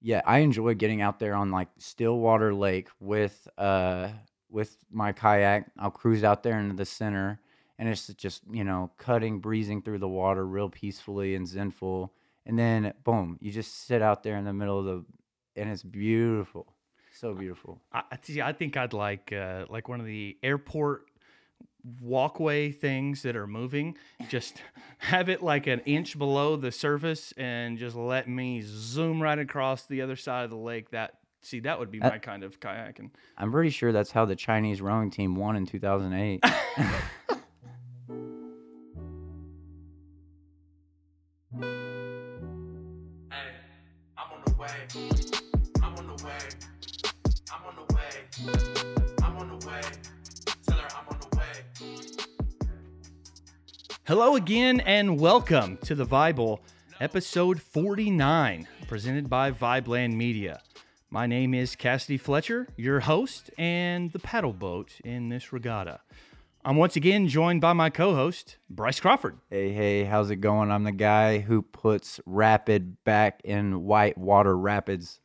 yeah, I enjoy getting out there on like Stillwater Lake with uh with my kayak. I'll cruise out there into the center and it's just, you know, cutting, breezing through the water real peacefully and zenful. And then boom, you just sit out there in the middle of the and it's beautiful. So beautiful. I, I- see, I think I'd like uh, like one of the airport walkway things that are moving. Just have it like an inch below the surface, and just let me zoom right across the other side of the lake. That see, that would be Uh, my kind of kayaking. I'm pretty sure that's how the Chinese rowing team won in 2008. Hello again, and welcome to the Bible, episode 49, presented by Vibeland Media. My name is Cassidy Fletcher, your host and the paddle boat in this regatta. I'm once again joined by my co host, Bryce Crawford. Hey, hey, how's it going? I'm the guy who puts rapid back in whitewater rapids.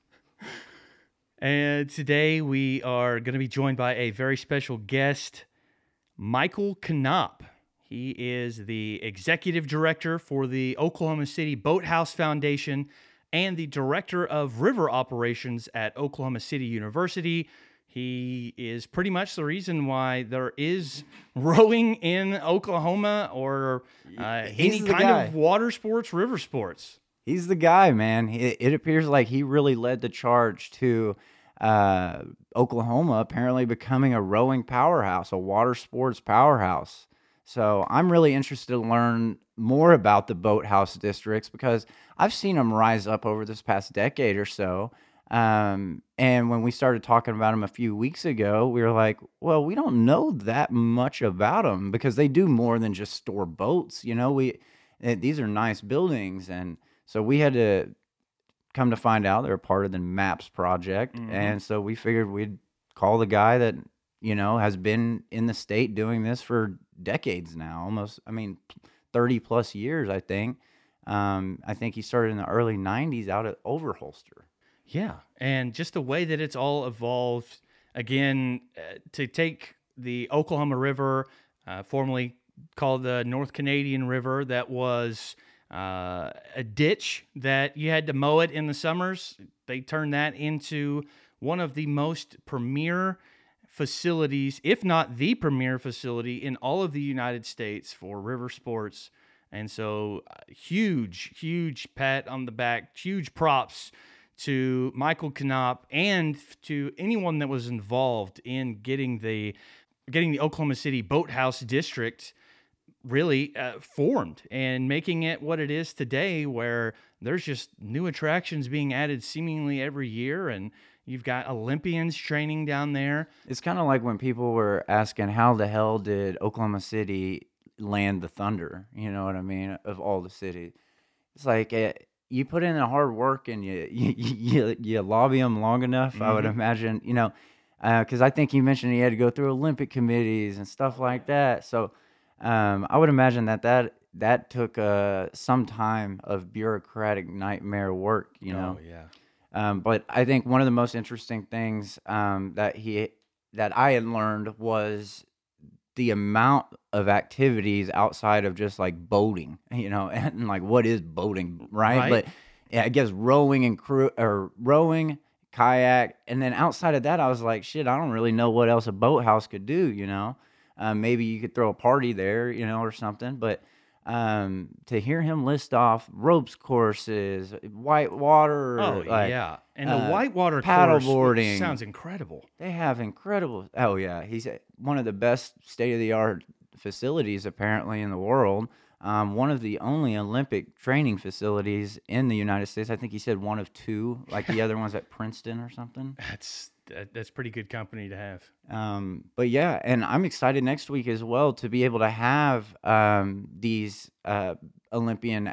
And today we are going to be joined by a very special guest, Michael Knopp. He is the executive director for the Oklahoma City Boathouse Foundation and the director of river operations at Oklahoma City University. He is pretty much the reason why there is rowing in Oklahoma or uh, any kind guy. of water sports, river sports. He's the guy, man. It, it appears like he really led the charge to uh, Oklahoma apparently becoming a rowing powerhouse, a water sports powerhouse. So I'm really interested to learn more about the boathouse districts because I've seen them rise up over this past decade or so. Um, and when we started talking about them a few weeks ago, we were like, well, we don't know that much about them because they do more than just store boats. You know, we eh, these are nice buildings, and so we had to come to find out they're a part of the Maps project, Mhm. and so we figured we'd call the guy that you know has been in the state doing this for decades now, almost. I mean, thirty plus years, I think. Um, I think he started in the early '90s out at Overholser. Yeah, and just the way that it's all evolved again uh, to take the Oklahoma River, uh, formerly called the North Canadian River, that was uh, a ditch that you had to mow it in the summers. They turned that into one of the most premier facilities, if not the premier facility in all of the United States for river sports. And so, uh, huge, huge pat on the back, huge props to Michael Knopp and to anyone that was involved in getting the getting the Oklahoma City Boathouse District really uh, formed and making it what it is today, where there's just new attractions being added seemingly every year, and you've got Olympians training down there. It's kind of like when people were asking how the hell did Oklahoma City land the Thunder? You know what I mean? Of all the cities, it's like eh, you put in the hard work and you you you, you lobby them long enough. I would Mhm. imagine, you know, because I think you mentioned he had to go through Olympic committees and stuff like that. So um, I would imagine that that that took uh, some time of bureaucratic nightmare work. You know. Oh, yeah. Um, but I think one of the most interesting things um, that he that I had learned was the amount of activities outside of just like boating, you know, and like what is boating, right? Right. But yeah, I guess rowing and crew or rowing, kayak, and then outside of that, I was like, shit, I don't really know what else a boathouse could do, you know. Um, maybe you could throw a party there, you know, or something, but um to hear him list off ropes courses white water Oh, like, yeah. And the uh, whitewater paddle boarding. sounds incredible. They have incredible. Oh yeah, he's one of the best state of the art facilities apparently in the world. Um, one of the only Olympic training facilities in the United States. I think he said one of two, like the other one's at Princeton or something. That's that, that's pretty good company to have. Um, but yeah, and I'm excited next week as well to be able to have um, these uh, Olympian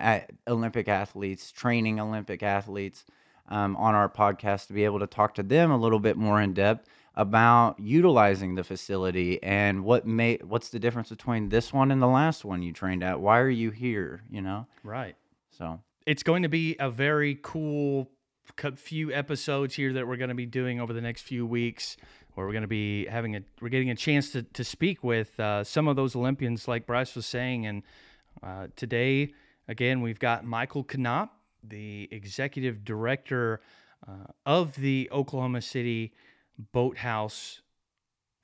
Olympic athletes, training Olympic athletes, um, on our podcast to be able to talk to them a little bit more in depth about utilizing the facility and what may what's the difference between this one and the last one you trained at. Why are you here? You know, Right. so It's going to be a very cool few episodes here that we're going to be doing over the next few weeks, where we're going to be having a we're getting a chance to to speak with uh, some of those Olympians, like Bryce was saying, and uh, today again we've got Michael Knopp, the executive director uh, of the Oklahoma City Boathouse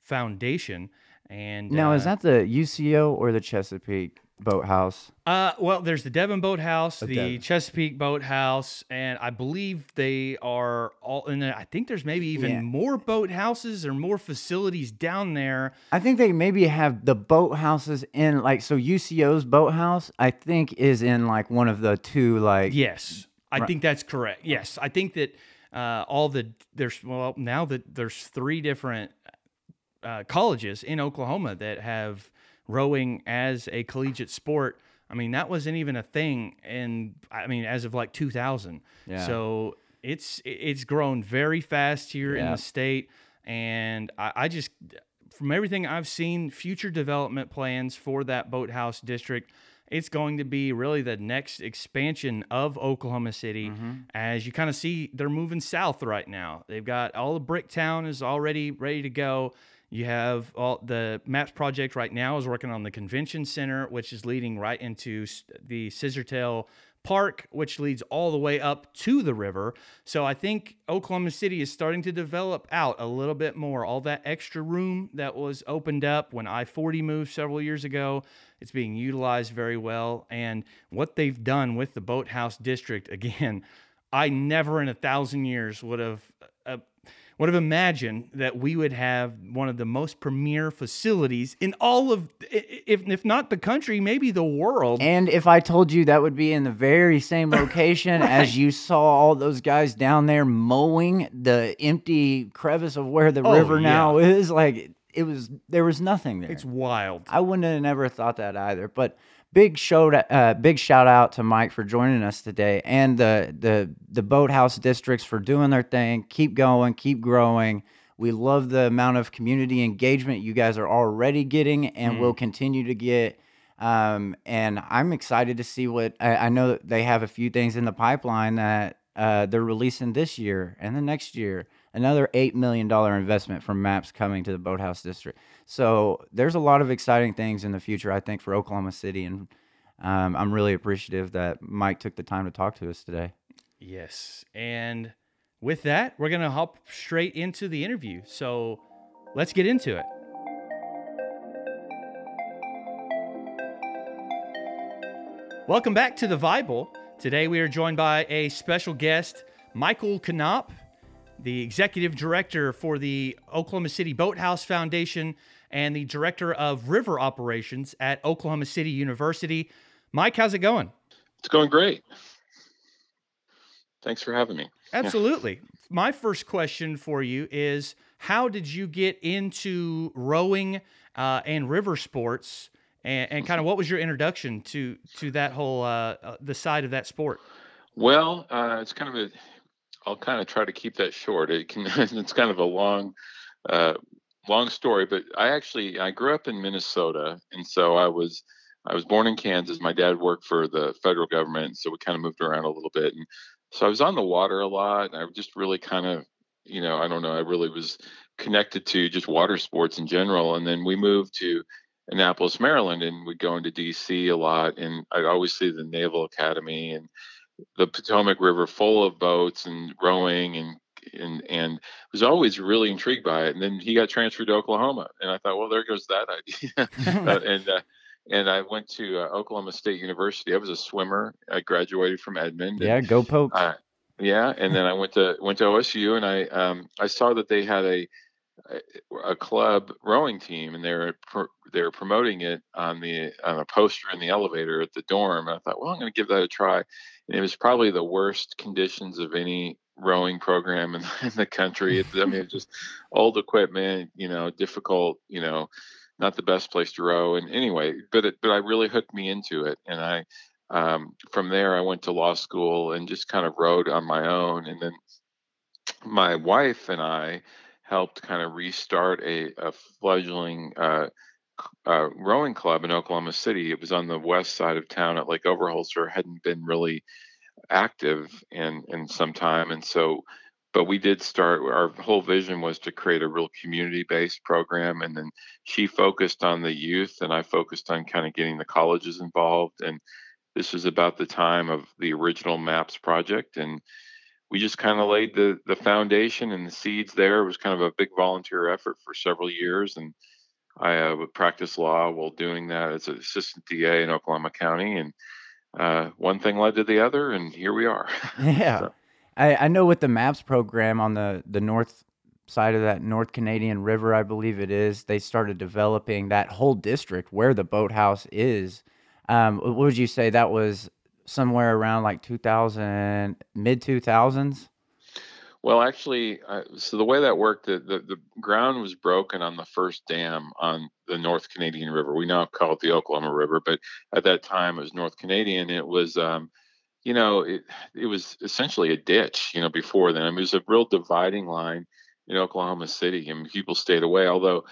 Foundation. And Now, is uh, that the UCO or the Chesapeake Boathouse? Uh, well, there's the Devon Boathouse, the Devon. Chesapeake Boathouse, and I believe they are all. And I think there's maybe even Yeah. more boathouses or more facilities down there. I think they maybe have the boathouses in like so UCO's boathouse. I think is in like one of the two like Yes, I think that's correct. Yes, I think that uh, all the there's well now that there's three different uh, colleges in Oklahoma that have rowing as a collegiate sport. I mean, that wasn't even a thing, and I mean, as of like 2000. Yeah. So it's it's grown very fast here in the state, and I, I just from everything I've seen, future development plans for that boathouse district. It's going to be really the next expansion of Oklahoma City. Mm-hmm. As you kind of see, they're moving south right now. They've got all of Bricktown is already ready to go. You have all the Maps project right now is working on the convention center, which is leading right into the Scissortail Park, which leads all the way up to the river. So I think Oklahoma City is starting to develop out a little bit more. All that extra room that was opened up when I 40 moved several years ago, it's being utilized very well. And what they've done with the Boathouse District, again, I never in a thousand years would have. Would have imagined that we would have one of the most premier facilities in all of, if, if not the country, maybe the world. And if I told you that would be in the very same location as you saw all those guys down there mowing the empty crevice of where the Oh, river now is, like it was there was nothing there. It's wild. I wouldn't have never thought that either. But big show to, uh, big shout out to Mike for joining us today and the the the boathouse districts for doing their thing. Keep going, keep growing. We love the amount of community engagement you guys are already getting and will continue to get. Um, and I'm excited to see what I, I know that they have a few things in the pipeline that uh, they're releasing this year and the next year. Another $8 million investment from MAPS coming to the Boathouse District. So there's a lot of exciting things in the future, I think, for Oklahoma City. And um, I'm really appreciative that Mike took the time to talk to us today. Yes. And with that, we're going to hop straight into the interview. So let's get into it. Welcome back to the Bible. Today we are joined by a special guest, Michael Knopp, the executive director for the Oklahoma City Boathouse Foundation and the director of river operations at Oklahoma City University. Mike, how's it going? It's going great. Thanks for having me. Absolutely. My first question for you is how did you get into rowing uh, and river sports and, and kind of what was your introduction to to that whole uh, uh, the side of that sport? Well, uh, it's kind of a. I'll kind of try to keep that short. It can. It's kind of a long, uh, long story. But I actually I grew up in Minnesota, and so I was I was born in Kansas. My dad worked for the federal government, so we kind of moved around a little bit. And so I was on the water a lot. And I just really kind of, you know, I don't know. I really was connected to just water sports in general. And then we moved to Annapolis, Maryland, and we'd go into DC a lot. And I'd always see the Naval Academy and the Potomac River full of boats and rowing and and and was always really intrigued by it. And then he got transferred to Oklahoma, and I thought, well, there goes that idea. And uh, and I went to uh, Oklahoma State University. I was a swimmer. I graduated from Edmond. and, Yeah, go Pokes. uh, yeah, and then I went to went to OSU, and I um, I saw that they had a a- club rowing team, and they were they were promoting it on the on a poster in the elevator at the dorm. And I thought, well, I'm going to give that a try. And it was probably the worst conditions of any rowing program in, in the country. It, I mean, just old equipment, you know, difficult, you know, not the best place to row. And anyway, but it, but I really hooked me into it, and I um, from there I went to law school and just kind of rowed on my own. And then my wife and I helped kind of restart a, a fledgling uh, uh, rowing club in Oklahoma City. It was on the west side of town at Lake Overholser. hadn't been really active in in some time, and so. But we did start. Our whole vision was to create a real community-based program, and then she focused on the youth, and I focused on kind of getting the colleges involved. And this was about the time of the original Maps project, and we just kind of laid the the foundation and the seeds there. It was kind of a big volunteer effort for several years, and I uh, would practice law while doing that as an assistant DA in Oklahoma County, and uh, one thing led to the other, and here we are. Yeah. So, I, I know with the MAPS program on the, the north side of that North Canadian River, I believe it is, they started developing that whole district where the boathouse is. Um, what would you say that was somewhere around like 2000, mid 2000s? well, actually, uh, so the way that worked, the, the the ground was broken on the first dam on the North Canadian River. We now call it the Oklahoma River, but at that time it was North Canadian. It was um, you know, it it was essentially a ditch, you know, before then. I mean, it was a real dividing line in Oklahoma City, and people stayed away. Although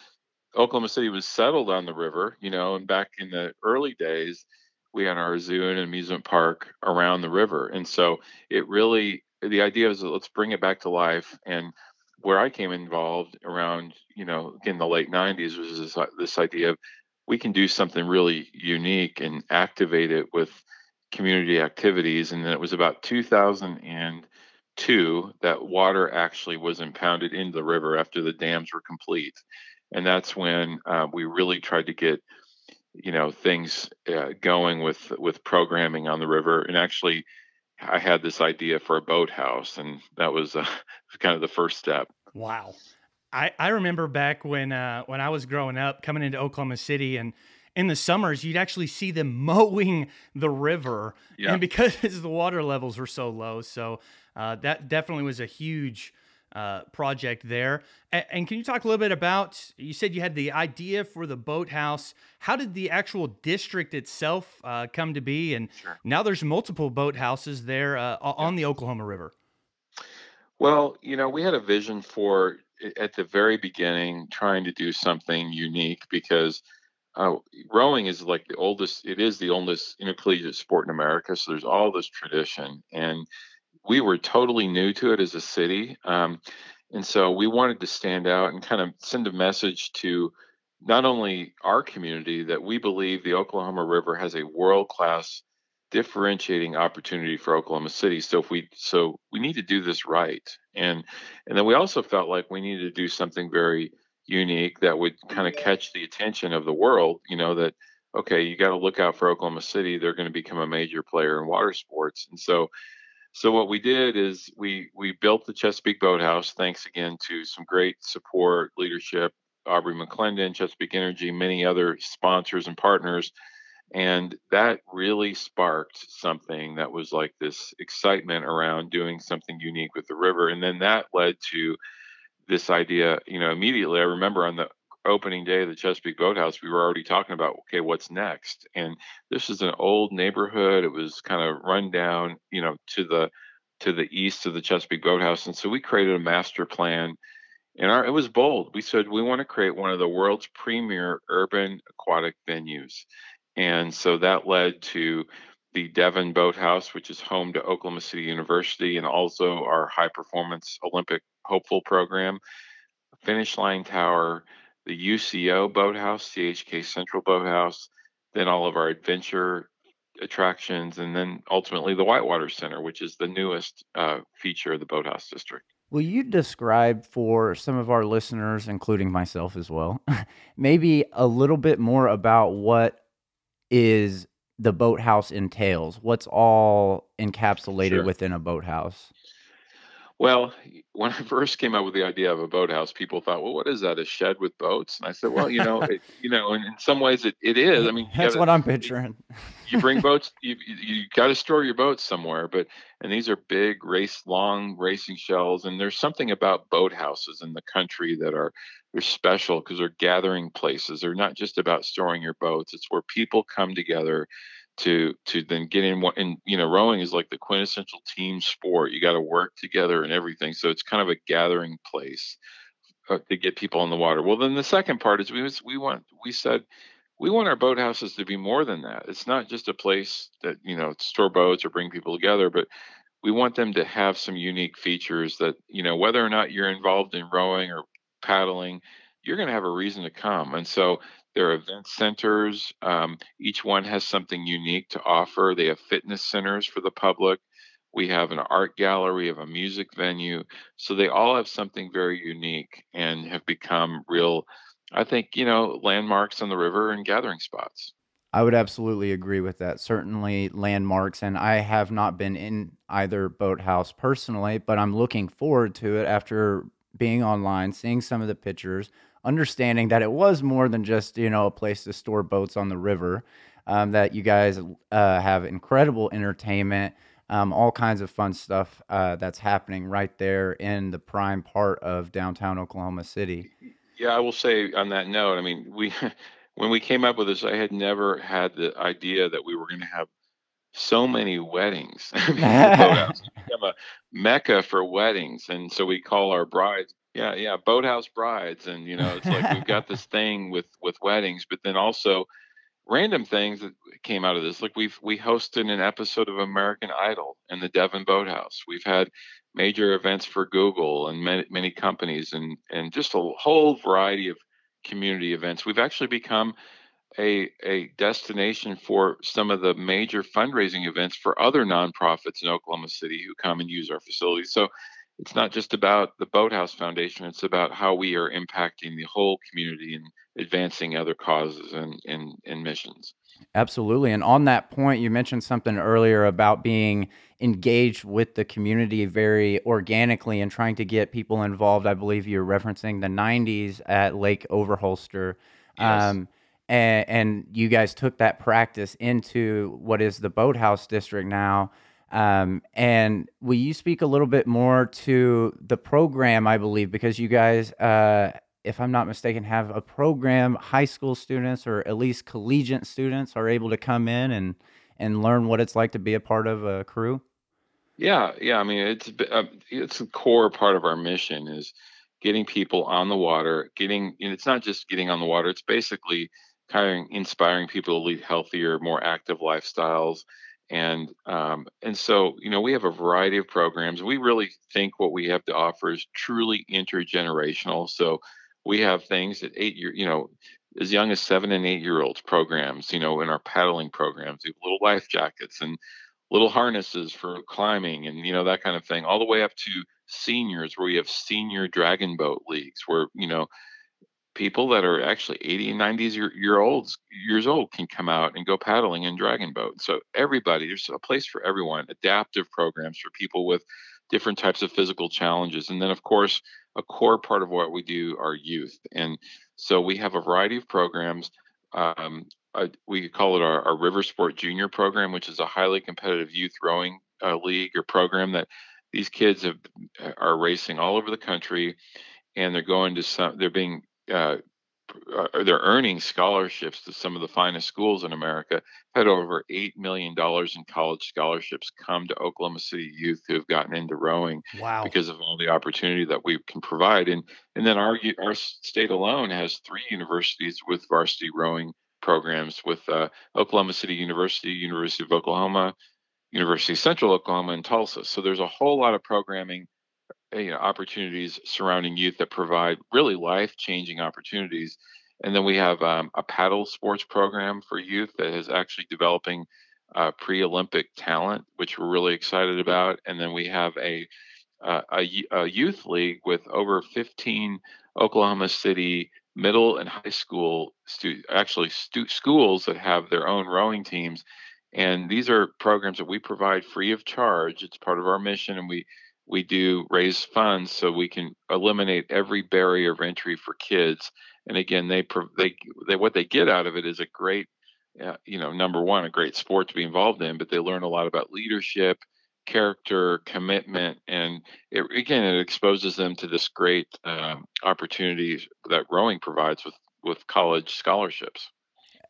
Oklahoma City was settled on the river, you know, and back in the early days, we had our zoo and amusement park around the river, and so it really the idea is that let's bring it back to life. And where I came involved around, you know, in the late '90s was this this idea of we can do something really unique and activate it with community activities. And then it was about 2002 that water actually was impounded into the river after the dams were complete. And that's when uh, we really tried to get, you know, things uh, going with with programming on the river. And actually, I had this idea for a boathouse, and that was uh, kind of the first step. Wow. I, I remember back when uh, when I was growing up, coming into Oklahoma City, and in the summers you'd actually see them mowing the river, Yeah. and because the water levels were so low, so uh, that definitely was a huge uh, project there. And, and can you talk a little bit about? You said you had the idea for the boathouse. How did the actual district itself uh, come to be? And Sure. now there's multiple boathouses there uh, on the Oklahoma River. Well, you know, we had a vision for at the very beginning trying to do something unique because uh, rowing is like the oldest. It is the oldest intercollegiate sport in America. So there's all this tradition, and we were totally new to it as a city. Um, and so we wanted to stand out and kind of send a message to not only our community that we believe the Oklahoma River has a world class differentiating opportunity for Oklahoma City. So if we so we need to do this right. And and then we also felt like we needed to do something very unique that would kind of catch the attention of the world, you know, that okay, you got to look out for Oklahoma City. They're going to become a major player in water sports. And so so what we did is we we built the Chesapeake Boathouse thanks again to some great support, leadership, Aubrey McClendon, Chesapeake Energy, many other sponsors and partners. And that really sparked something that was like this excitement around doing something unique with the river. And then that led to this idea you know immediately. I remember on the opening day of the chesapeake boathouse we were already talking about okay what's next? And this is an old neighborhood. It was kind of run down you know to the to the east of the chesapeake boathouse. And so we created a master plan. And our, it was bold. We said we want to create one of the world's premier urban aquatic venues. And so that led to the Devon Boathouse, which is home to Oklahoma City University, and also our high performance Olympic hopeful program, Finish Line Tower, the UCO Boathouse, CHK Central Boathouse, then all of our adventure attractions, and then ultimately the Whitewater Center, which is the newest uh, feature of the Boathouse District. Will you describe for some of our listeners, including myself as well, maybe a little bit more about what is the boathouse entails? What's all encapsulated Sure. within a boathouse? Well, when I first came up with the idea of a boathouse, people thought, "Well, what is that? A shed with boats?" And I said, "Well, you know, it, you know, and in some ways it, it is. I mean, That's gotta- what I'm picturing. you bring boats you you, you got to store your boats somewhere but and these are big race long racing shells and there's something about boathouses in the country that are they're special because they're gathering places they're not just about storing your boats it's where people come together to to then get in one and you know rowing is like the quintessential team sport you got to work together and everything so it's kind of a gathering place uh, to get people in the water well then the second part is we was we want we said we want our boathouses to be more than that. It's not just a place that you know store boats or bring people together, but we want them to have some unique features that you know whether or not you're involved in rowing or paddling, you're going to have a reason to come. And so there are event centers. Um, each one has something unique to offer. They have fitness centers for the public. We have an art gallery, we have a music venue. So they all have something very unique and have become real, I think, you know, landmarks on the river and gathering spots. I would absolutely agree with that. Certainly landmarks, and I have not been in either boathouse personally, but I'm looking forward to it after being online, seeing some of the pictures, understanding that it was more than just you know a place to store boats on the river. Um, that you guys uh, have incredible entertainment, um, all kinds of fun stuff uh, that's happening right there in the prime part of downtown Oklahoma City. Yeah, I will say on that note, I mean, we when we came up with this, I had never had the idea that we were going to have so many weddings. Become a mecca for weddings, and so we call our brides, yeah, yeah, boathouse brides, and you know, it's like we've got this thing with with weddings, but then also random things that came out of this. Like we've we hosted an episode of American Idol in the Devon Boathouse. We've had major events for Google and many, many companies, and and just a whole variety of community events. We've actually become a, a destination for some of the major fundraising events for other nonprofits in Oklahoma City who come and use our facilities. So it's not just about the Boathouse Foundation, it's about how we are impacting the whole community and advancing other causes and, and, and missions. Absolutely. And on that point, you mentioned something earlier about being engaged with the community very organically and trying to get people involved. I believe you're referencing the 90s at Lake Overholser. Yes. Um, and, and you guys took that practice into what is the Boathouse District now. Um, and will you speak a little bit more to the program, I believe, because you guys, uh, if I'm not mistaken, have a program high school students or at least collegiate students are able to come in and, and learn what it's like to be a part of a crew? Yeah, yeah. I mean, it's uh, it's a core part of our mission is getting people on the water. Getting it's not just getting on the water. It's basically kind of inspiring people to lead healthier, more active lifestyles. And um, and so you know we have a variety of programs. We really think what we have to offer is truly intergenerational. So we have things that eight year you know as young as seven and eight year olds programs. You know in our paddling programs, we have little life jackets and little harnesses for climbing and you know that kind of thing all the way up to seniors where we have senior dragon boat leagues where you know people that are actually 80 and 90s year, year olds years old can come out and go paddling in dragon boat so everybody there's a place for everyone adaptive programs for people with different types of physical challenges. And then of course a core part of what we do are youth. And so we have a variety of programs. Um, uh, we call it our, our river sport junior program which is a highly competitive youth rowing uh, league or program that these kids have, are racing all over the country and they're going to some they're being uh, uh, they're earning scholarships to some of the finest schools in America. Had over eight million dollars in college scholarships come to Oklahoma City youth who have gotten into rowing Wow. because of all the opportunity that we can provide. And and then our our state alone has three universities with varsity rowing programs with uh, Oklahoma City University, University of Oklahoma, University of Central Oklahoma, and Tulsa. So there's a whole lot of programming you know, opportunities surrounding youth that provide really life changing opportunities. And then we have um, a paddle sports program for youth that is actually developing uh, pre Olympic talent, which we're really excited about. And then we have a, uh, a, a youth league with over 15 Oklahoma City middle and high school stu- actually stu- schools that have their own rowing teams and these are programs that we provide free of charge it's part of our mission and we we do raise funds so we can eliminate every barrier of entry for kids and again they they, they what they get out of it is a great uh, you know number one a great sport to be involved in but they learn a lot about leadership character commitment and it, again it exposes them to this great um, opportunity that rowing provides with with college scholarships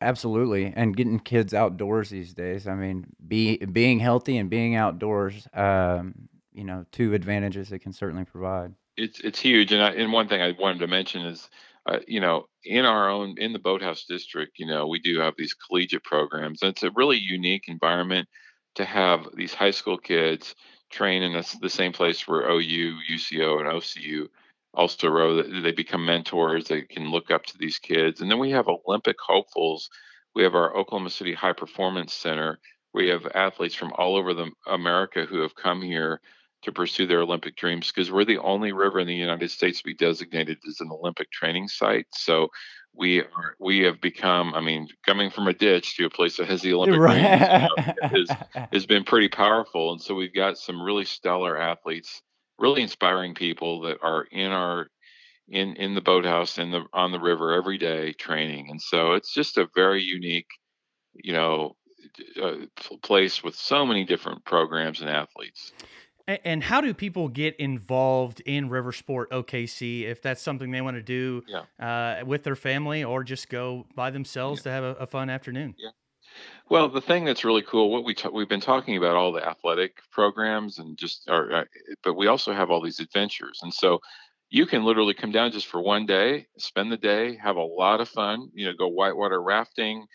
Absolutely, and getting kids outdoors these days. I mean, be being healthy and being outdoors. Um, you know, two advantages it can certainly provide. it's it's huge and I, and one thing I wanted to mention is uh, you know, in our own in the boathouse district, you know, we do have these collegiate programs. And it's a really unique environment to have these high school kids train in the same place where OU, UCO, and OCU also row. They become mentors. They can look up to these kids. And then we have Olympic hopefuls. We have our Oklahoma City High Performance Center. We have athletes from all over the America who have come here to pursue their Olympic dreams because we're the only river in the United States to be designated as an Olympic training site. So we are we have become i mean coming from a ditch to a place that has the olympic right. Games, you know, has, has been pretty powerful and so we've got some really stellar athletes really inspiring people that are in our in in the boathouse in the on the river every day training and so it's just a very unique you know uh, place with so many different programs and athletes and how do people get involved in River Sport OKC if that's something they want to do yeah. uh, with their family or just go by themselves yeah. to have a, a, fun afternoon? Yeah. Well, the thing that's really cool, what we t- we've been talking about all the athletic programs and just, or, uh, but we also have all these adventures, and so you can literally come down just for one day, spend the day, have a lot of fun. You know, go whitewater rafting,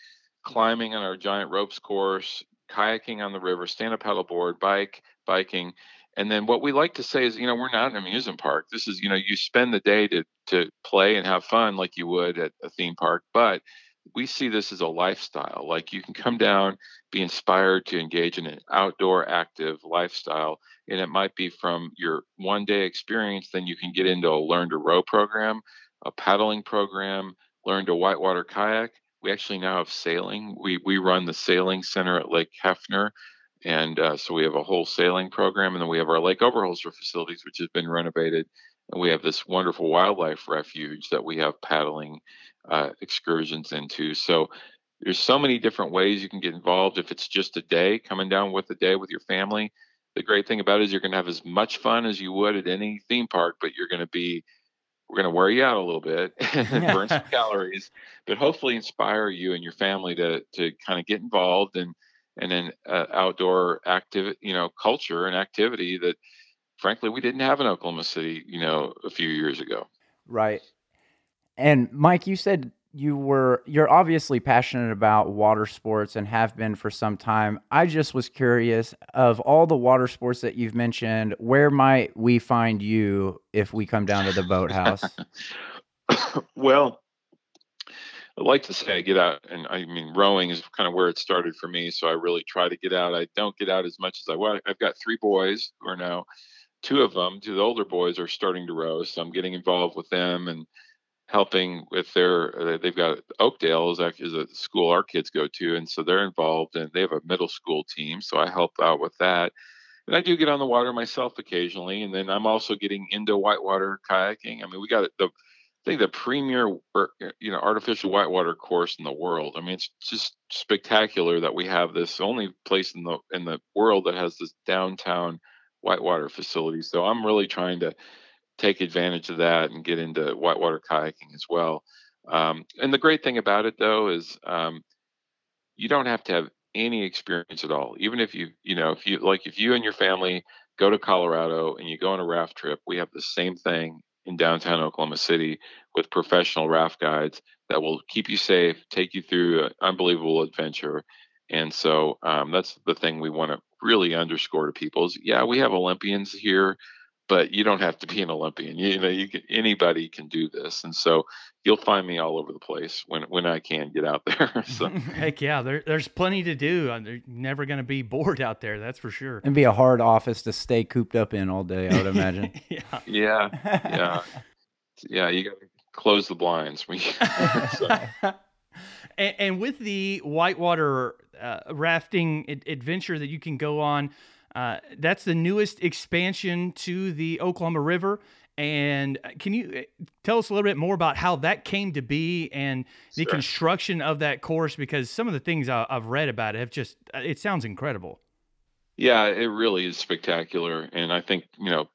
climbing on our giant ropes course, kayaking on the river, stand up paddleboard, bike, biking and then what we like to say is, you know, we're not an amusement park. This is, you know, you spend the day to to play and have fun like you would at a theme park, but we see this as a lifestyle. Like you can come down, be inspired to engage in an outdoor active lifestyle. And it might be from your one day experience, then you can get into a learn to row program, a paddling program, learn to whitewater kayak. We actually now have sailing. We we run the sailing center at Lake Hefner and uh, so we have a whole sailing program, and then we have our Lake Overholser facilities, which has been renovated, and we have this wonderful wildlife refuge that we have paddling uh, excursions into. So there's so many different ways you can get involved. If it's just a day, coming down with a day with your family, the great thing about it is you're going to have as much fun as you would at any theme park, but you're going to be we're going to wear you out a little bit and burn some calories, but hopefully inspire you and your family to to kind of get involved and and an uh, outdoor active, you know, culture and activity that, frankly, we didn't have in Oklahoma City, you know, a few years ago. Right. And Mike, you said you were you're obviously passionate about water sports and have been for some time. I just was curious of all the water sports that you've mentioned, where might we find you if we come down to the boathouse? well, I like to say I get out, and I mean rowing is kind of where it started for me. So I really try to get out. I don't get out as much as I want. I've got three boys who are now, two of them, two of the older boys are starting to row, so I'm getting involved with them and helping with their. They've got Oakdale is actually a school our kids go to, and so they're involved, and they have a middle school team, so I help out with that. And I do get on the water myself occasionally, and then I'm also getting into whitewater kayaking. I mean, we got the I think the premier, you know, artificial whitewater course in the world. I mean, it's just spectacular that we have this only place in the in the world that has this downtown whitewater facility. So I'm really trying to take advantage of that and get into whitewater kayaking as well. Um, and the great thing about it, though, is um, you don't have to have any experience at all. Even if you, you know, if you like, if you and your family go to Colorado and you go on a raft trip, we have the same thing in downtown Oklahoma City with professional raft guides that will keep you safe, take you through an unbelievable adventure. And so um, that's the thing we want to really underscore to people is yeah, we have Olympians here, but you don't have to be an Olympian. You, you know, you can, anybody can do this. And so you'll find me all over the place when when I can get out there. so heck yeah, there, there's plenty to do. They're never going to be bored out there. That's for sure. It'd be a hard office to stay cooped up in all day. I would imagine. yeah. Yeah. Yeah. Yeah. You got to close the blinds. and, and, with the whitewater uh, rafting adventure that you can go on, uh, that's the newest expansion to the Oklahoma River. And uh, can you uh, tell us a little bit more about how that came to be and the sure. construction of that course? Because some of the things I've read about it have just, it sounds incredible. Yeah, it really is spectacular. And I think, you know,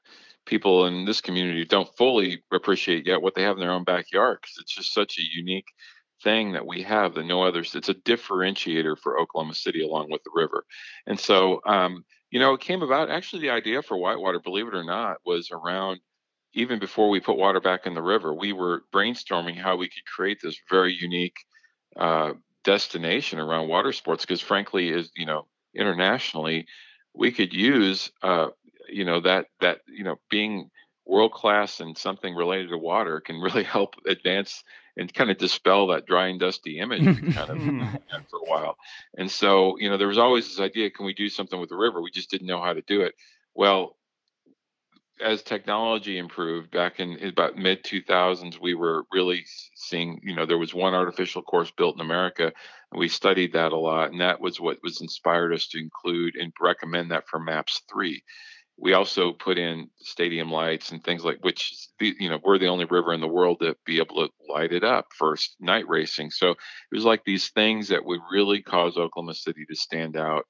people in this community don't fully appreciate yet what they have in their own backyard because it's just such a unique thing that we have that no others it's a differentiator for oklahoma city along with the river and so um, you know it came about actually the idea for whitewater believe it or not was around even before we put water back in the river, we were brainstorming how we could create this very unique uh, destination around water sports. Because frankly, is you know internationally, we could use uh, you know that that you know being world class and something related to water can really help advance and kind of dispel that dry and dusty image kind of for a while. And so, you know, there was always this idea: can we do something with the river? We just didn't know how to do it. Well, as technology improved back in about mid 2000s we were really seeing you know there was one artificial course built in america and we studied that a lot and that was what was inspired us to include and recommend that for maps 3 we also put in stadium lights and things like which you know we're the only river in the world to be able to light it up for night racing. So it was like these things that would really cause oklahoma city to stand out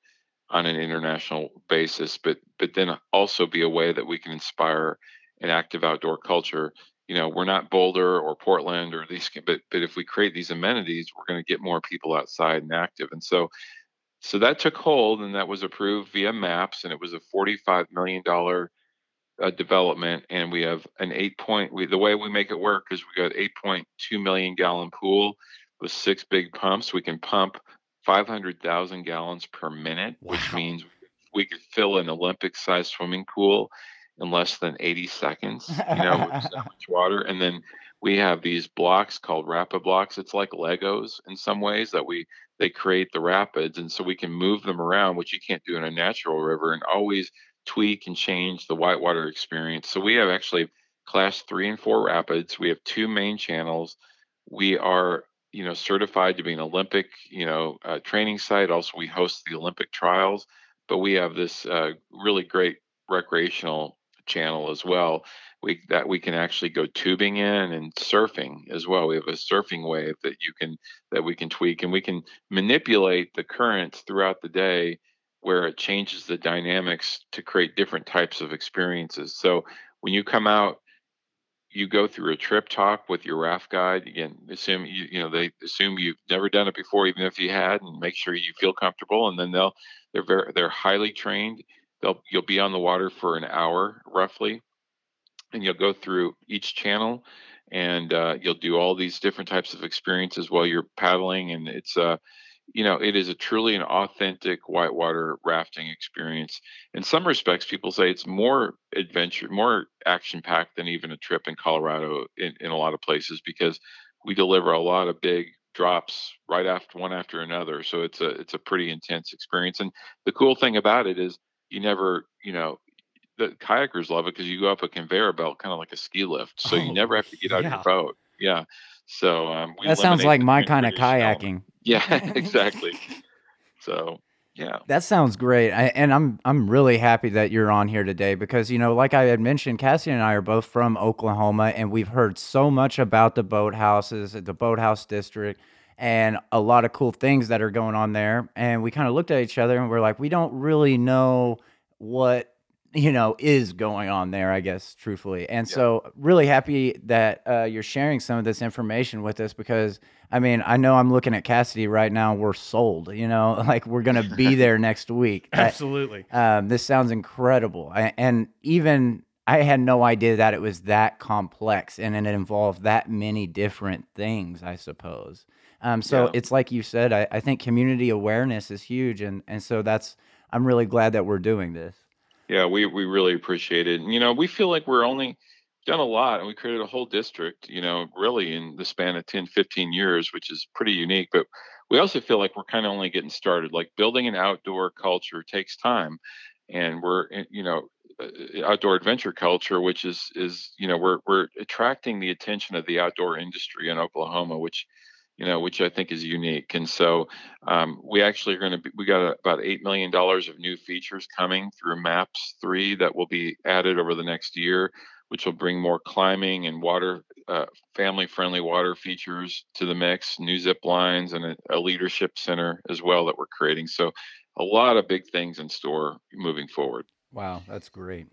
on an international basis but but then also be a way that we can inspire an active outdoor culture. You know we're not boulder or portland or these but but if we create these amenities we're going to get more people outside and active. And so so that took hold and that was approved via maps and it was a 45 million dollar uh, development and we have an eight point we, the way we make it work is we got 8.2 million gallon pool with six big pumps we can pump 500,000 gallons per minute, wow. which means we could fill an Olympic sized swimming pool in less than 80 seconds, you know, with so much water. And then we have these blocks called rapid blocks. It's like Legos in some ways that we they create the rapids and so we can move them around, which you can't do in a natural river, and always tweak and change the whitewater experience. So we have actually class three and four rapids. We have two main channels. We are you know, certified to be an Olympic, you know, uh, training site. Also, we host the Olympic trials, but we have this uh, really great recreational channel as well. We that we can actually go tubing in and surfing as well. We have a surfing wave that you can that we can tweak, and we can manipulate the currents throughout the day where it changes the dynamics to create different types of experiences. So when you come out you go through a trip talk with your raft guide again assume you you know they assume you've never done it before even if you had and make sure you feel comfortable and then they'll they're very they're highly trained they'll you'll be on the water for an hour roughly and you'll go through each channel and uh, you'll do all these different types of experiences while you're paddling and it's uh you know, it is a truly an authentic whitewater rafting experience. In some respects, people say it's more adventure, more action packed than even a trip in Colorado in, in a lot of places because we deliver a lot of big drops right after one after another. So it's a it's a pretty intense experience. And the cool thing about it is you never, you know, the kayakers love it because you go up a conveyor belt, kind of like a ski lift. So oh, you never have to get out yeah. your boat. Yeah. So um, that sounds like my kind of kayaking. Yeah, exactly. so yeah, that sounds great. I, and I'm I'm really happy that you're on here today because you know, like I had mentioned, Cassie and I are both from Oklahoma, and we've heard so much about the boathouses, the boathouse district, and a lot of cool things that are going on there. And we kind of looked at each other and we're like, we don't really know what you know is going on there i guess truthfully. And yeah. so really happy that uh, you're sharing some of this information with us because i mean i know i'm looking at cassidy right now we're sold you know? Like we're gonna be there next week. Absolutely. I, um, this sounds incredible. I, and even i had no idea that it was that complex and it involved that many different things i suppose. Um, so yeah. it's like you said I, I think community awareness is huge and, and so that's i'm really glad that we're doing this yeah, we we really appreciate it. And, you know, we feel like we're only done a lot and we created a whole district, you know, really in the span of 10, 15 years, which is pretty unique. But we also feel like we're kind of only getting started. Like building an outdoor culture takes time. And we're, eh, you know, uh, outdoor adventure culture, which is is you know we're we're attracting the attention of the outdoor industry in Oklahoma, which you know, which I think is unique. And so um, we actually are going to be, we got about $8 million of new features coming through MAPS 3 that will be added over the next year, which will bring more climbing and water, uh, family friendly water features to the mix, new zip lines, and a, a leadership center as well that we're creating. So a lot of big things in store moving forward. Wow, that's great.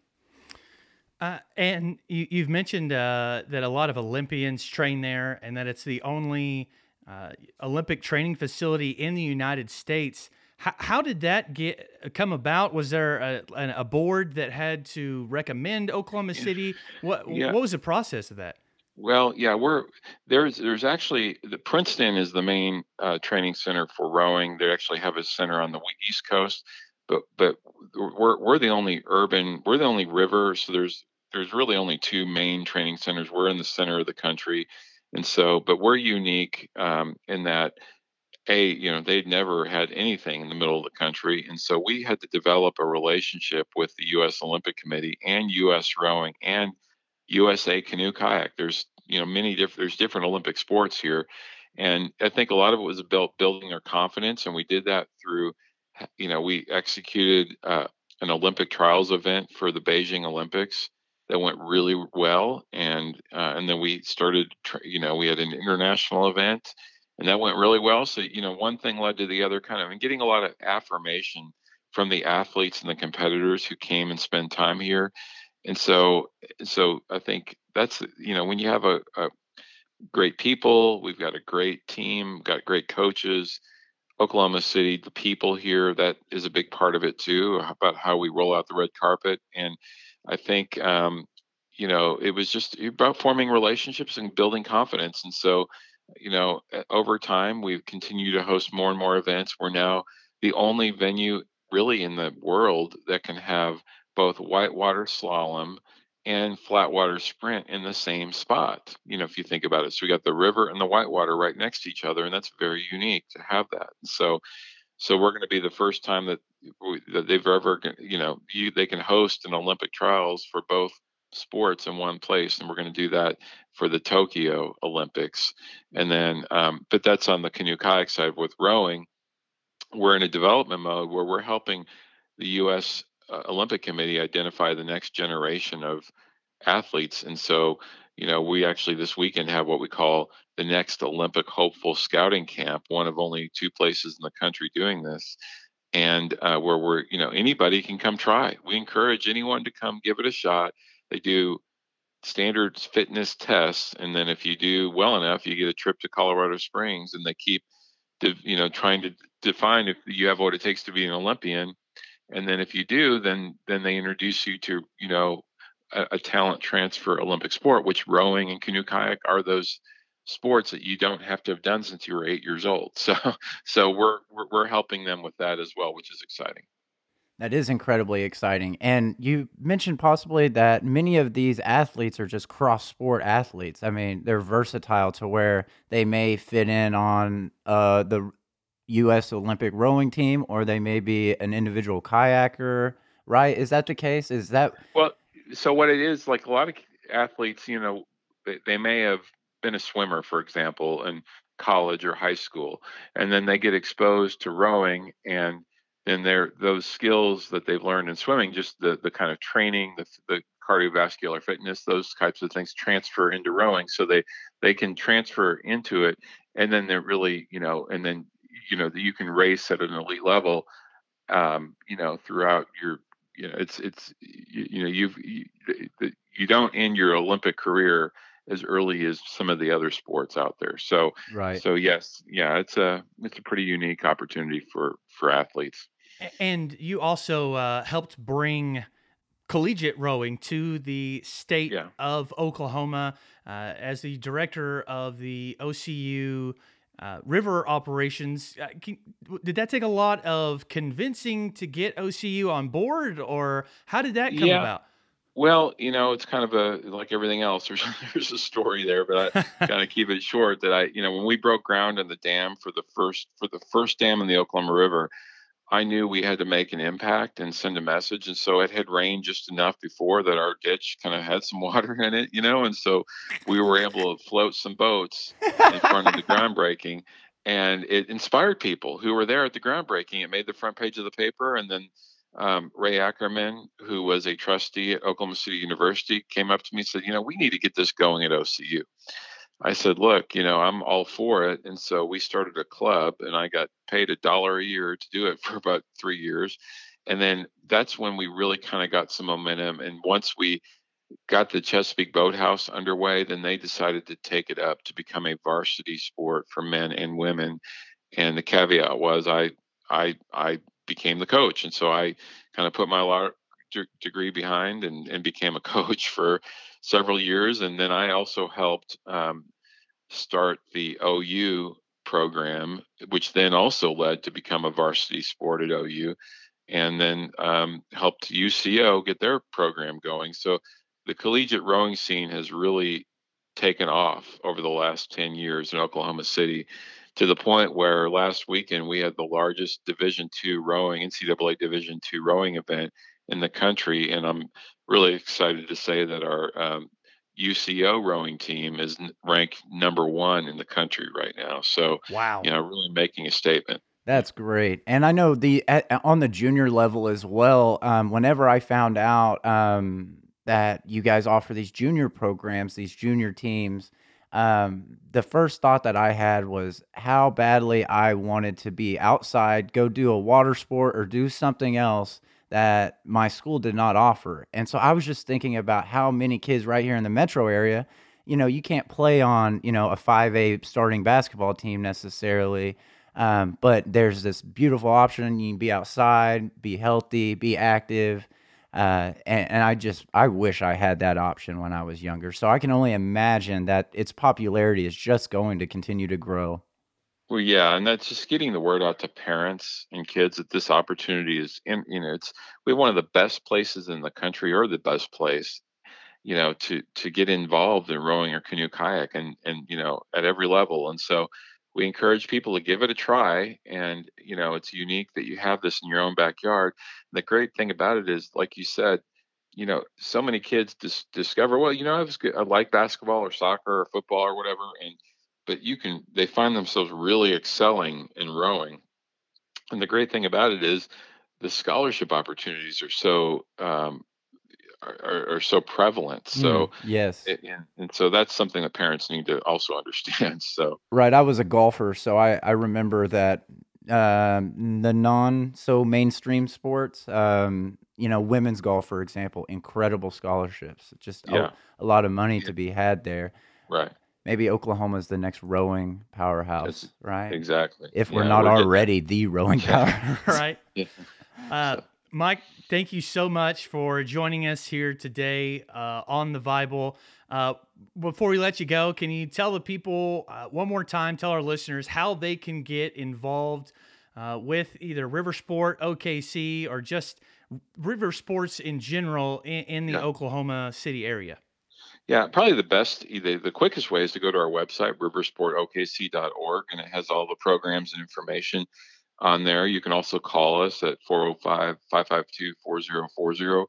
Uh, and you, have mentioned uh, that a lot of Olympians train there, and that it's the only uh, Olympic training facility in the United States. How, how did that get uh, come about? Was there a, an- a board that had to recommend Oklahoma City? What Yeah. what was the process of that? Well, yeah, we're there's there's actually the Princeton is the main uh, training center for rowing. They actually have a center on the East Coast, but but we're we're the only urban, we're the only river. So there's there's really only two main training centers. We're in the center of the country, and so but we're unique um, in that a you know they'd never had anything in the middle of the country, and so we had to develop a relationship with the U.S. Olympic Committee and U.S. Rowing and USA Canoe Kayak. There's you know many different there's different Olympic sports here, and I think a lot of it was about building their confidence, and we did that through you know we executed uh, an Olympic trials event for the Beijing Olympics that went really well, and uh, and then we started you know we had an international event, and that went really well. So you know one thing led to the other, kind of, and getting a lot of affirmation from the athletes and the competitors who came and spent time here and so so i think that's you know when you have a, a great people we've got a great team got great coaches oklahoma city the people here that is a big part of it too about how we roll out the red carpet and i think um, you know it was just about forming relationships and building confidence and so you know over time we've continued to host more and more events we're now the only venue really in the world that can have both whitewater slalom and flatwater sprint in the same spot. You know, if you think about it, so we got the river and the whitewater right next to each other, and that's very unique to have that. So, so we're going to be the first time that, we, that they've ever, you know, you, they can host an Olympic trials for both sports in one place, and we're going to do that for the Tokyo Olympics. And then, um, but that's on the canoe kayak side with rowing. We're in a development mode where we're helping the U.S uh, Olympic Committee identify the next generation of athletes. And so, you know, we actually this weekend have what we call the next Olympic hopeful scouting camp, one of only two places in the country doing this. And uh, where we're, you know, anybody can come try. We encourage anyone to come give it a shot. They do standard fitness tests, and then if you do well enough, you get a trip to Colorado Springs, and they keep, you know, trying to define if you have what it takes to be an Olympian and then if you do then then they introduce you to you know a, a, talent transfer olympic sport which rowing and canoe kayak are those sports that you don't have to have done since you were eight years old so so we're we're, we're helping them with that as well which is exciting that is incredibly exciting. And you mentioned possibly that many of these athletes are just cross sport athletes. I mean, they're versatile to where they may fit in on uh, the U.S. Olympic rowing team, or they may be an individual kayaker, right? Is that the case? Is that well? So what it is like a lot of athletes, you know, they, they may have been a swimmer, for example, in college or high school, and then they get exposed to rowing, and then their those skills that they've learned in swimming, just the the kind of training, the the cardiovascular fitness, those types of things transfer into rowing, so they they can transfer into it, and then they're really, you know, and then you know that you can race at an elite level um, you know throughout your you know it's it's you, you know you've you, you don't end your olympic career as early as some of the other sports out there. So right. so yes yeah it's a it's a pretty unique opportunity for for athletes. And you also uh, helped bring collegiate rowing to the state yeah. of Oklahoma uh, as the director of the OCU uh, river operations. Uh, can, did that take a lot of convincing to get OCU on board, or how did that come yeah. about? Well, you know, it's kind of a like everything else. There's there's a story there, but I kind of keep it short. That I, you know, when we broke ground on the dam for the first for the first dam in the Oklahoma River, I knew we had to make an impact and send a message. And so it had rained just enough before that our ditch kind of had some water in it, you know, and so we were able to float some boats in front of the groundbreaking. And it inspired people who were there at the groundbreaking. It made the front page of the paper. And then um, Ray Ackerman, who was a trustee at Oklahoma City University, came up to me and said, You know, we need to get this going at OCU. I said, look, you know, I'm all for it. And so we started a club and I got paid a dollar a year to do it for about three years. And then that's when we really kind of got some momentum. And once we got the Chesapeake Boathouse underway, then they decided to take it up to become a varsity sport for men and women. And the caveat was I I I became the coach, and so I kind of put my de- degree behind and and became a coach for several years, and then I also helped um, start the OU program, which then also led to become a varsity sport at OU, and then um, helped UCO get their program going. So the collegiate rowing scene has really taken off over the last 10 years in Oklahoma City to the point where last weekend we had the largest division two rowing ncaa division two rowing event in the country and i'm really excited to say that our um, uco rowing team is ranked number one in the country right now so Wow. you know really making a statement That's great. And I know the at, on the junior level as well. Um, whenever I found out um, that you guys offer these junior programs, these junior teams, um, the first thought that I had was how badly I wanted to be outside, go do a water sport or do something else that my school did not offer. And so I was just thinking about how many kids right here in the metro area, you know, you can't play on, you know, a 5A starting basketball team necessarily. Um, but there's this beautiful option. You can be outside, be healthy, be active. Uh, and, and I just, I wish I had that option when I was younger. So I can only imagine that its popularity is just going to continue to grow. Well, yeah, and that's just getting the word out to parents and kids that this opportunity is in. You know, it's we have one of the best places in the country, or the best place, you know, to to get involved in rowing or canoe kayak, and and you know, at every level. And so, we encourage people to give it a try. And you know, it's unique that you have this in your own backyard. the great thing about it is, like you said, you know, so many kids dis- discover, well, you know, I was good, I like basketball or soccer or football or whatever, and but you can they find themselves really excelling in rowing and the great thing about it is the scholarship opportunities are so um, are, are, so prevalent so Mm, yes. it, and, and so that's something that parents need to also understand so Right. I was a golfer, so I, I remember that um, the non so mainstream sports, um, you know, women's golf, for example, incredible scholarships, just Yeah. a, a lot of money Yeah. to be had there. right Maybe Oklahoma's the next rowing powerhouse, right? exactly If we're Yeah, not getting- already the rowing Yeah. powerhouse. right. Yeah. Uh, Mike, thank you so much for joining us here today uh, on the Bible. Uh, before we let you go, can you tell the people uh, one more time, tell our listeners how they can get involved uh, with either River Sport, OKC, or just river sports in general in, in the Yeah. Oklahoma City area? Yeah, probably the best, the, the quickest way is to go to our website, riversportokc.org, and it has all the programs and information on there. You can also call us at 405 552 4040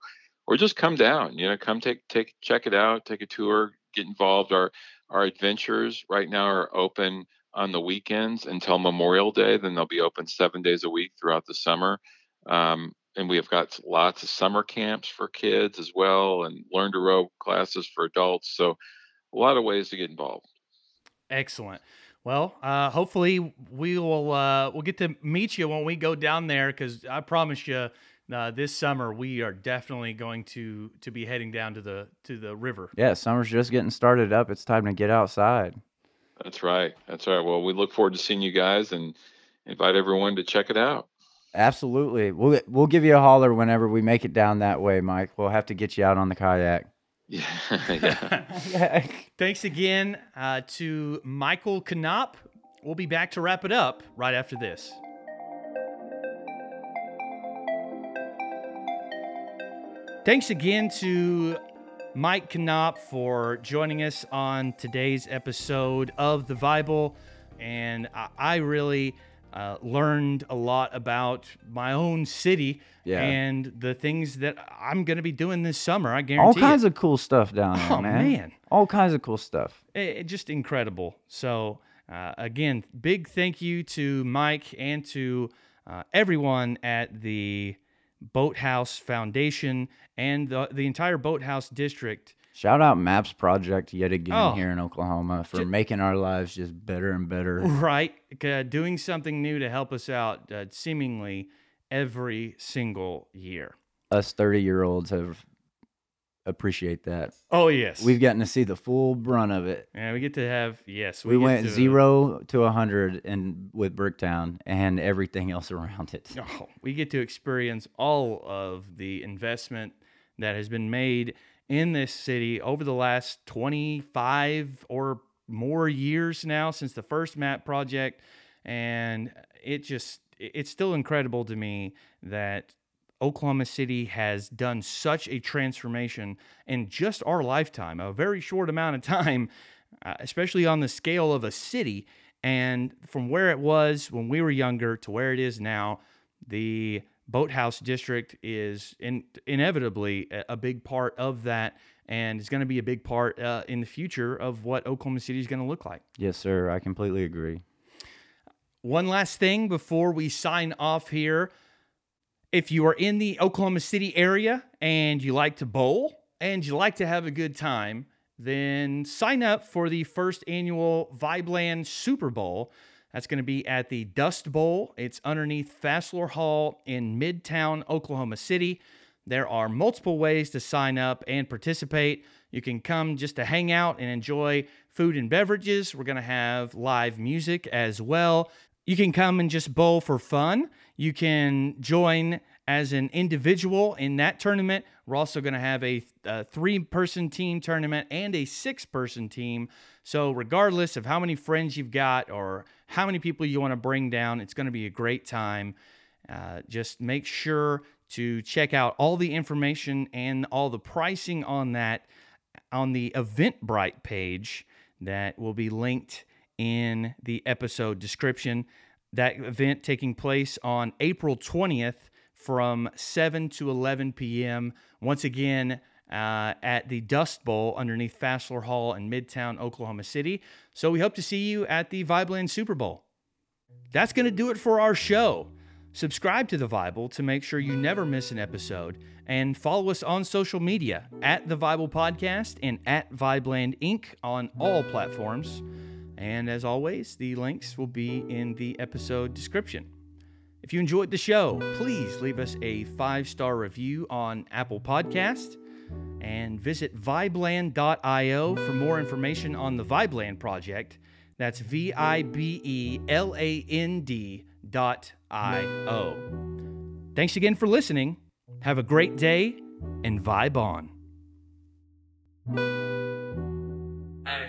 or just come down, you know, come take, take, check it out, take a tour, get involved. Our, our adventures right now are open on the weekends until Memorial Day. Then they'll be open seven days a week throughout the summer. Um, and we have got lots of summer camps for kids as well and learn to row classes for adults so a lot of ways to get involved Excellent. Well, uh, hopefully we will uh, we'll get to meet you when we go down there because I promise you, uh, this summer we are definitely going to to be heading down to the to the river. Yeah, summer's just getting started up. It's time to get outside. that's right that's right well we look forward to seeing you guys and invite everyone to check it out Absolutely. We'll we'll give you a holler whenever we make it down that way, Mike. We'll have to get you out on the kayak. yeah yeah Thanks again uh, to Michael Knopp. We'll be back to wrap it up right after this. Thanks again to Mike Knopp for joining us on today's episode of the Bible. And I, I really uh, learned a lot about my own city Yeah. and the things that I'm going to be doing this summer. I guarantee All kinds it. of cool stuff down there, Oh, man. man. All kinds of cool stuff. it, it- just incredible. So, uh, again, big thank you to Mike and to uh, everyone at the Boathouse Foundation and the, the entire Boathouse District. Shout out Maps Project yet again Oh. here in Oklahoma for Ju- making our lives just better and better. Right, uh, doing something new to help us out, uh, seemingly every single year. Us 30 year olds have appreciate that. Oh yes, We've gotten to see the full brunt of it. yeah we get to have yes We, get went to- zero to a hundred and with Bricktown and everything else around it. Oh, we get to experience all of the investment that has been made in this city over the last 25 or more years now since the first map project and it just it's still incredible to me that Oklahoma City has done such a transformation in just our lifetime, a very short amount of time, uh, especially on the scale of a city. And from where it was when we were younger to where it is now, the Boathouse District is in, inevitably a, a big part of that and is going to be a big part uh, in the future of what Oklahoma City is going to look like. Yes, sir. I completely agree. One last thing before we sign off here. If you are in the Oklahoma City area and you like to bowl and you like to have a good time, then sign up for the first annual Vibeland Super Bowl. That's going to be at the Dust Bowl. It's underneath Fassler Hall in Midtown, Oklahoma City. There are multiple ways to sign up and participate. You can come just to hang out and enjoy food and beverages. We're going to have live music as well. You can come and just bowl for fun. You can join as an individual in that tournament. We're also going to have a, a three person team tournament and a six person team. So, regardless of how many friends you've got or how many people you want to bring down, it's going to be a great time. Uh, just make sure to check out all the information and all the pricing on that on the Eventbrite page that will be linked in the episode description. That event taking place on April 20th from 7 to 11 p.m. Once again, uh, at the Dust Bowl underneath Fassler Hall in Midtown, Oklahoma City. So we hope to see you at the Vibeland Super Bowl. That's going to do it for our show. Subscribe to the Bible to make sure you never miss an episode, and follow us on social media at the Bible Podcast and at Vibeland Inc. on all platforms. And as always, the links will be in the episode description. If you enjoyed the show, please leave us a five star review on Apple Podcast and visit vibeland.io for more information on the Vibeland project. That's V I B E L A N D dot I O. Thanks again for listening. Have a great day and vibe on. Hey,